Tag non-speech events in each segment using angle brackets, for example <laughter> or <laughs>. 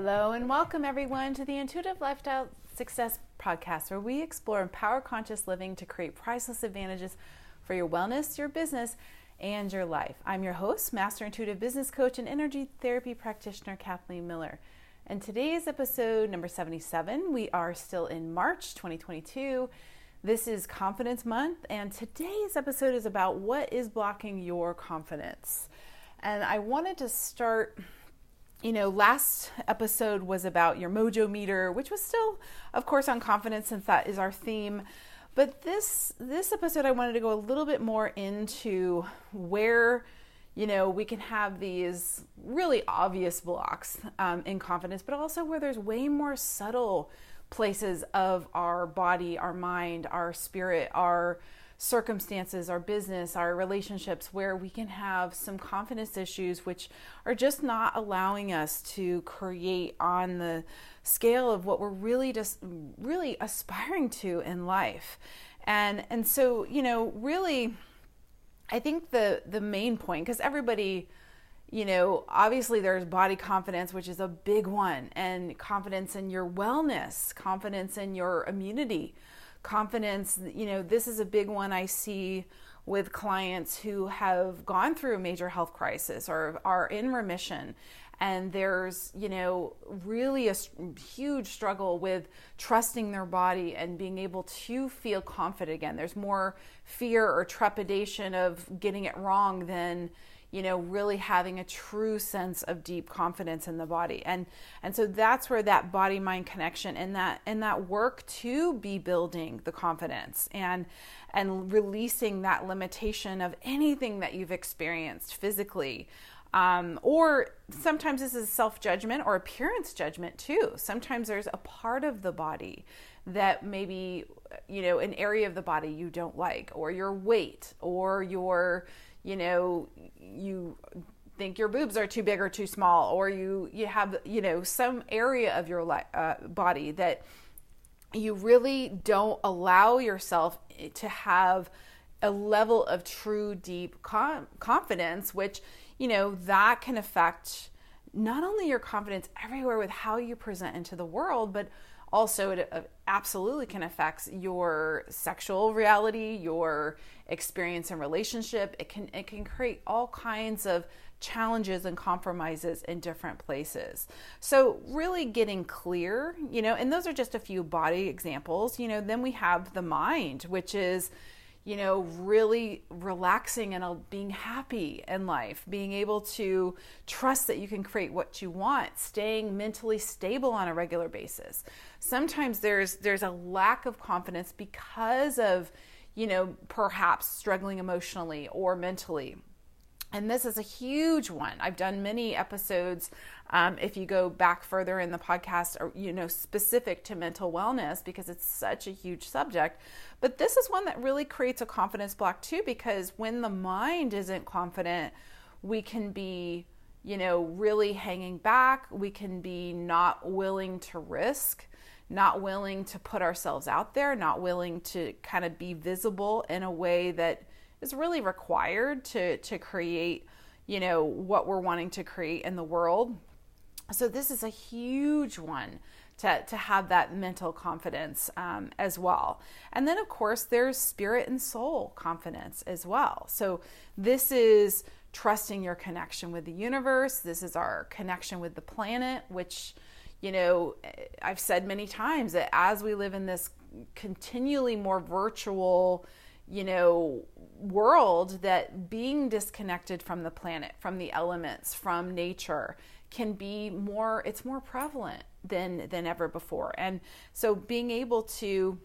Hello, and welcome everyone to the Intuitive Lifestyle Success Podcast, where we explore empower conscious living to create priceless advantages for your wellness, your business, and your life. I'm your host, Master Intuitive Business Coach and Energy Therapy Practitioner Kathleen Miller. And today's episode number 77, we are still in March 2022. This is Confidence Month, and today's episode is about what is blocking your confidence. And I wanted to start you know, last episode was about your mojo meter, which was still, of course, on confidence since that is our theme. But this this episode, I wanted to go a little bit more into where, you know, we can have these really obvious blocks um, in confidence, but also where there's way more subtle places of our body, our mind, our spirit, our circumstances, our business, our relationships, where we can have some confidence issues which are just not allowing us to create on the scale of what we're really just really aspiring to in life. And and so, you know, really I think the the main point because everybody you know, obviously there's body confidence, which is a big one, and confidence in your wellness, confidence in your immunity, confidence. You know this is a big one i see with clients who have gone through a major health crisis or are in remission. And there's you know really a huge struggle with trusting their body and being able to feel confident again. There's more fear or trepidation of getting it wrong than you know really having a true sense of deep confidence in the body and and so that's where that body mind connection and that and that work to be building the confidence and and releasing that limitation of anything that you've experienced physically um, or sometimes this is self judgment or appearance judgment too. Sometimes there's a part of the body that maybe, you know, an area of the body you don't like, or your weight, or your you know you think your boobs are too big or too small or you you have you know some area of your li- uh, body that you really don't allow yourself to have a level of true deep com- confidence which you know that can affect not only your confidence everywhere with how you present into the world but also it uh, absolutely can affect your sexual reality your experience in relationship. It can it can create all kinds of challenges and compromises in different places. So really getting clear you know and those are just a few body examples. You know then we have the mind which is you know, really relaxing and uh, being happy in life, being able to trust that you can create what you want, staying mentally stable on a regular basis. Sometimes there's there's a lack of confidence because of, you know, perhaps struggling emotionally or mentally. And this is a huge one. I've done many episodes um, if you go back further in the podcast, or, you know, specific to mental wellness because it's such a huge subject. But this is one that really creates a confidence block too because when the mind isn't confident, we can be, you know, really hanging back. We can be not willing to risk, not willing to put ourselves out there, not willing to kind of be visible in a way that is really required to to create, you know, what we're wanting to create in the world. So, this is a huge one to, to have that mental confidence um, as well. And then, of course, there's spirit and soul confidence as well. So, this is trusting your connection with the universe. This is our connection with the planet, which, you know, I've said many times that as we live in this continually more virtual, you know, world, that being disconnected from the planet, from the elements, from nature, can be more it's more prevalent than than ever before. And so being able to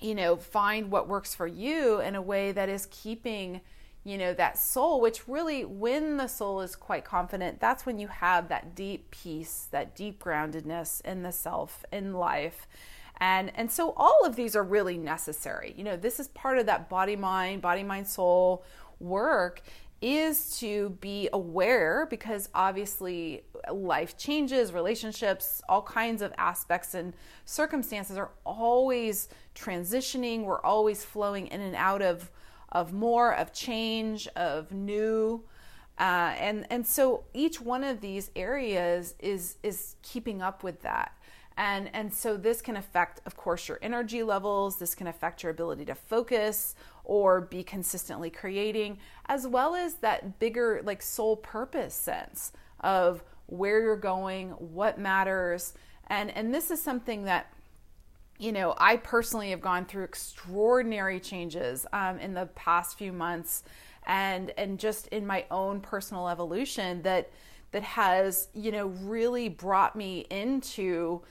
you know find what works for you in a way that is keeping you know that soul which really when the soul is quite confident that's when you have that deep peace that deep groundedness in the self in life and and so all of these are really necessary you know this is part of that body mind body mind soul work is to be aware because obviously life changes, relationships, all kinds of aspects and circumstances are always transitioning. We're always flowing in and out of of more, of change, of new. Uh, and and so each one of these areas is is keeping up with that and and so this can affect of course your energy levels. This can affect your ability to focus or be consistently creating as well as that bigger like soul purpose sense of where you're going what matters. And and this is something that you know i personally have gone through extraordinary changes um, in the past few months and and just in my own personal evolution that that has you know really brought me into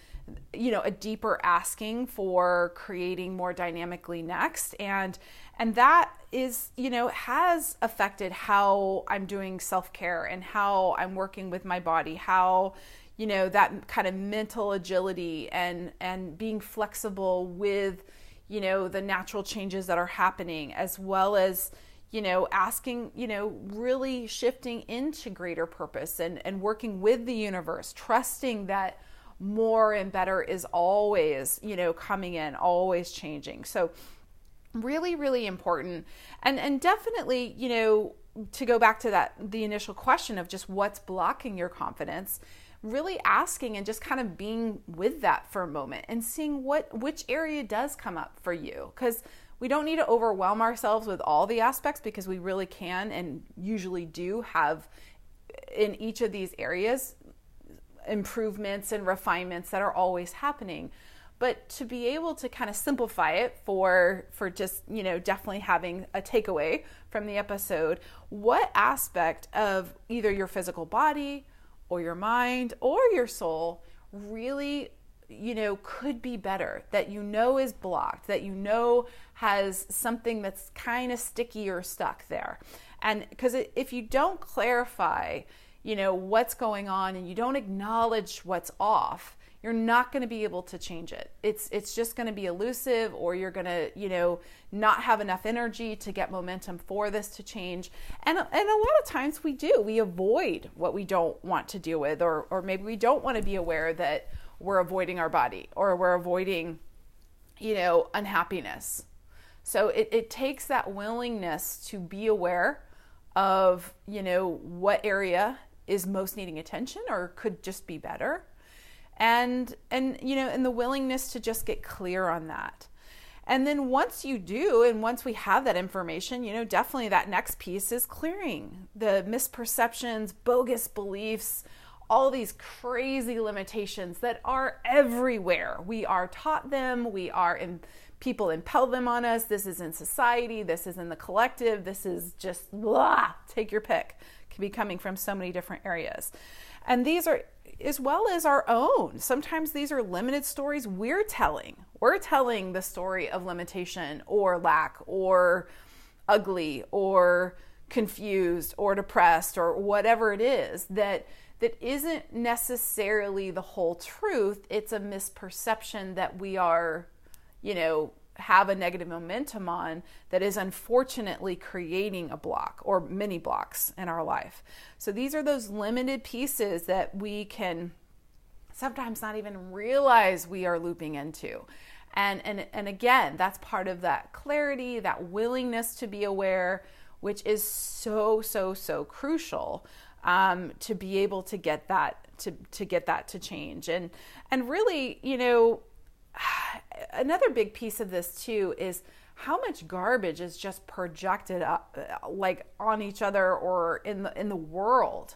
you know a deeper asking for creating more dynamically next. And and that is you know has affected how i'm doing self-care and how i'm working with my body how you know that kind of mental agility and and being flexible with you know the natural changes that are happening as well as you know asking you know really shifting into greater purpose and and working with the universe trusting that more and better is always, you know, coming in, always changing. So really really important. And and definitely, you know, to go back to that the initial question of just what's blocking your confidence, really asking and just kind of being with that for a moment and seeing what which area does come up for you. Cuz we don't need to overwhelm ourselves with all the aspects because we really can and usually do have in each of these areas improvements and refinements that are always happening. But to be able to kind of simplify it for for just you know definitely having a takeaway from the episode what aspect of either your physical body or your mind or your soul really you know could be better that you know is blocked that you know has something that's kind of sticky or stuck there? And because if you don't clarify you know what's going on and you don't acknowledge what's off you're not going to be able to change it. It's it's just going to be elusive or you're going to you know not have enough energy to get momentum for this to change. And and a lot of times we do we avoid what we don't want to deal with or or maybe we don't want to be aware that we're avoiding our body or we're avoiding you know unhappiness. So it, it takes that willingness to be aware of you know what area is most needing attention or could just be better. And and you know and the willingness to just get clear on that. And then once you do and once we have that information you know definitely that next piece is clearing the misperceptions bogus beliefs all these crazy limitations that are everywhere. We are taught them. We are in people impel them on us. This is in society. This is in the collective. This is just blah take your pick can be coming from so many different areas. And these are as well as our own. Sometimes these are limited stories we're telling. We're telling the story of limitation or lack or ugly or confused or depressed or whatever it is that that isn't necessarily the whole truth. It's a misperception that we are, you know, have a negative momentum on that is unfortunately creating a block or many blocks in our life. So these are those limited pieces that we can sometimes not even realize we are looping into. And and and again, that's part of that clarity, that willingness to be aware, which is so so so crucial um, to be able to get that to to get that to change. And and really, you know, <sighs> another big piece of this too is how much garbage is just projected up like on each other or in the in the world.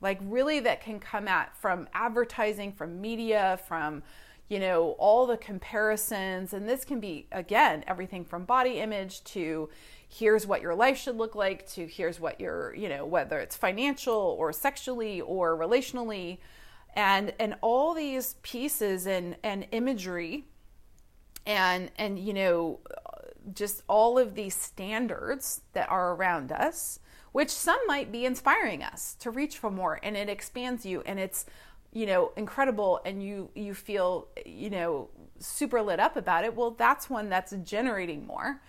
Like really that can come at from advertising from media from you know all the comparisons. And this can be again everything from body image to here's what your life should look like to here's what your you know whether it's financial or sexually or relationally and and all these pieces and and imagery and and you know just all of these standards that are around us which some might be inspiring us to reach for more and it expands you and it's you know incredible and you you feel you know super lit up about it well that's one that's generating more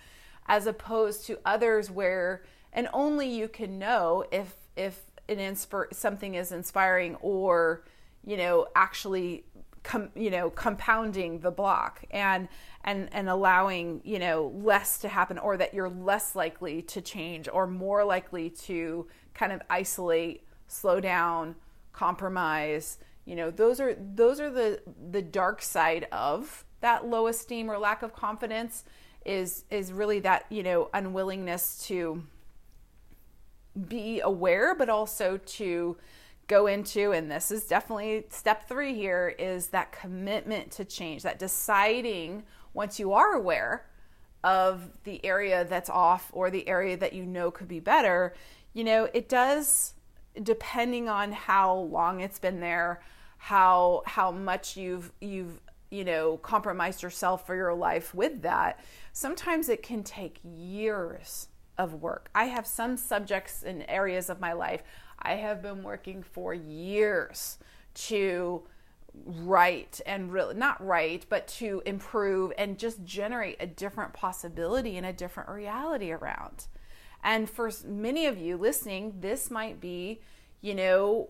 as opposed to others where and only you can know if if an inspire something is inspiring or you know, actually com, you know compounding the block and and and allowing you know less to happen or that you're less likely to change or more likely to kind of isolate slow down compromise. You know those are those are the the dark side of that low esteem or lack of confidence is is really that you know unwillingness to be aware but also to go into and this is definitely step 3 here is that commitment to change that deciding once you are aware of the area that's off or the area that you know could be better you know it does depending on how long it's been there how how much you've you've you know compromised yourself for your life with that sometimes it can take years of work i have some subjects and areas of my life I have been working for years to write and really not write, but to improve and just generate a different possibility and a different reality around. And for many of you listening, this might be, you know,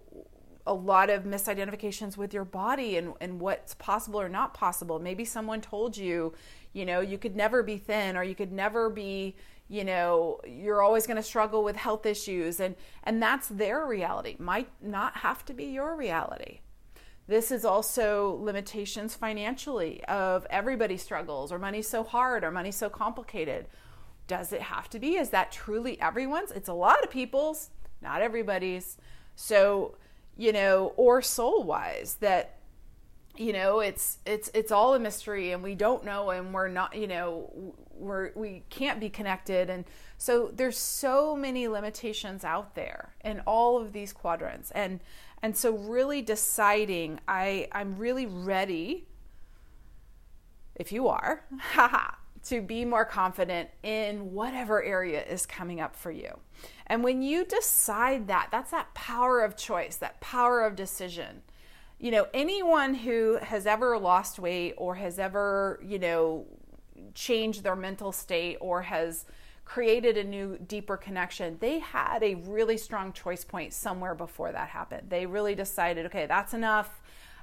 a lot of misidentifications with your body and, and what's possible or not possible. Maybe someone told you, you know, you could never be thin or you could never be, you know you're always going to struggle with health issues and and that's their reality might not have to be your reality. This is also limitations financially of everybody struggles or money's so hard or money's so complicated. Does it have to be? Is that truly everyone's? It's a lot of people's not everybody's. So you know or soul wise that you know it's it's it's all a mystery and we don't know and we're not you know we're we can't be connected. And so there's so many limitations out there in all of these quadrants. And and so really deciding i i'm really ready if you are <laughs> to be more confident in whatever area is coming up for you. And when you decide that that's that power of choice that power of decision. You know anyone who has ever lost weight or has ever you know changed their mental state or has created a new deeper connection they had a really strong choice point somewhere before that happened. They really decided okay that's enough.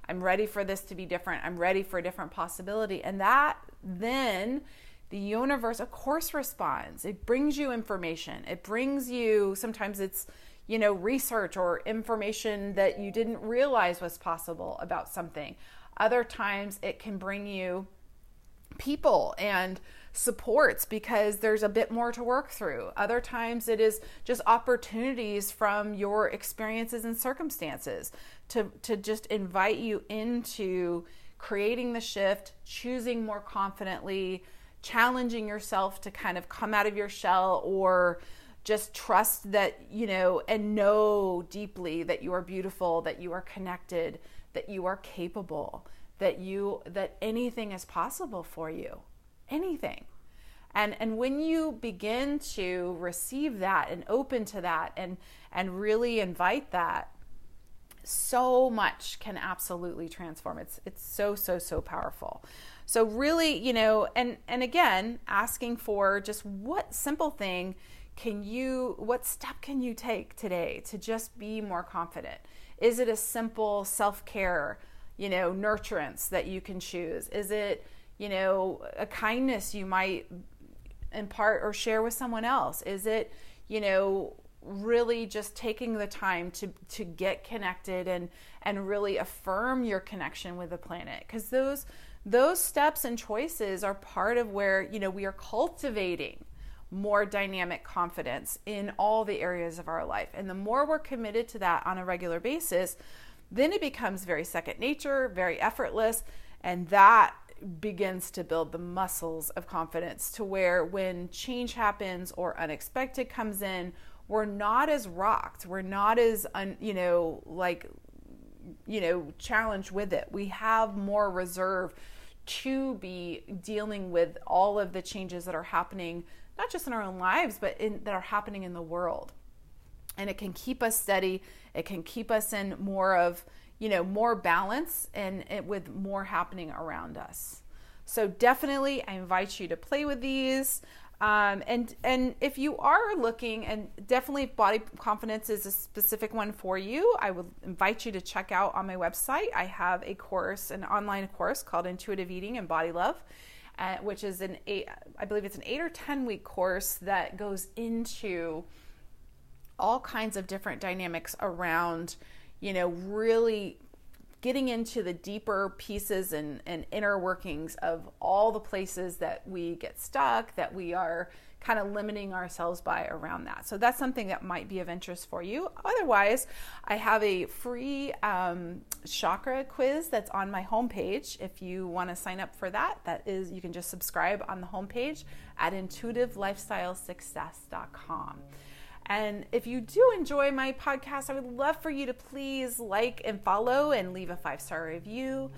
I'm ready for this to be different. I'm ready for a different possibility. And that then the universe of course responds. It brings you information. It brings you sometimes it's you know research or information that you didn't realize was possible about something. Other times it can bring you people and supports because there's a bit more to work through. Other times it is just opportunities from your experiences and circumstances to, to just invite you into creating the shift, choosing more confidently, challenging yourself to kind of come out of your shell or just trust that, you know, and know deeply that you are beautiful, that you are connected, that you are capable that you that anything is possible for you. Anything. And and when you begin to receive that and open to that and and really invite that so much can absolutely transform. It's it's so so so powerful. So really you know and and again asking for just what simple thing can you what step can you take today to just be more confident? Is it a simple self-care you know, nurturance that you can choose? Is it, you know, a kindness you might impart or share with someone else? Is it, you know, really just taking the time to to get connected and and really affirm your connection with the planet because those those steps and choices are part of where you know we are cultivating more dynamic confidence in all the areas of our life and the more we're committed to that on a regular basis then it becomes very second nature, very effortless, and that begins to build the muscles of confidence to where when change happens or unexpected comes in, we're not as rocked. We're not as, un, you know, like, you know, challenged with it. We have more reserve to be dealing with all of the changes that are happening, not just in our own lives, but in, that are happening in the world. And it can keep us steady it can keep us in more of, you know, more balance and, and with more happening around us. So definitely, I invite you to play with these. Um, and and if you are looking, and definitely body confidence is a specific one for you, I would invite you to check out on my website. I have a course, an online course called Intuitive Eating and Body Love, uh, which is an eight, I believe it's an eight or ten week course that goes into all kinds of different dynamics around, you know, really getting into the deeper pieces and, and inner workings of all the places that we get stuck, that we are kind of limiting ourselves by around that. So that's something that might be of interest for you. Otherwise, I have a free um, chakra quiz that's on my homepage. If you want to sign up for that, that is you can just subscribe on the homepage at intuitivelifestylesuccess.com. And if you do enjoy my podcast, I would love for you to please like and follow and leave a five star review.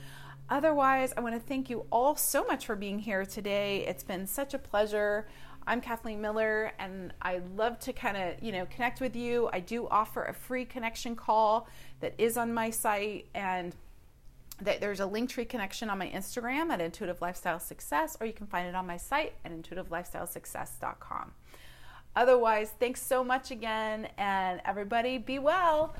Otherwise, I want to thank you all so much for being here today. It's been such a pleasure. I'm Kathleen Miller, and I love to kind of you know connect with you. I do offer a free connection call that is on my site, and that there's a Linktree connection on my Instagram at Intuitive Lifestyle Success, or you can find it on my site at intuitivelifestylesuccess.com. Otherwise, thanks so much again, and everybody be well.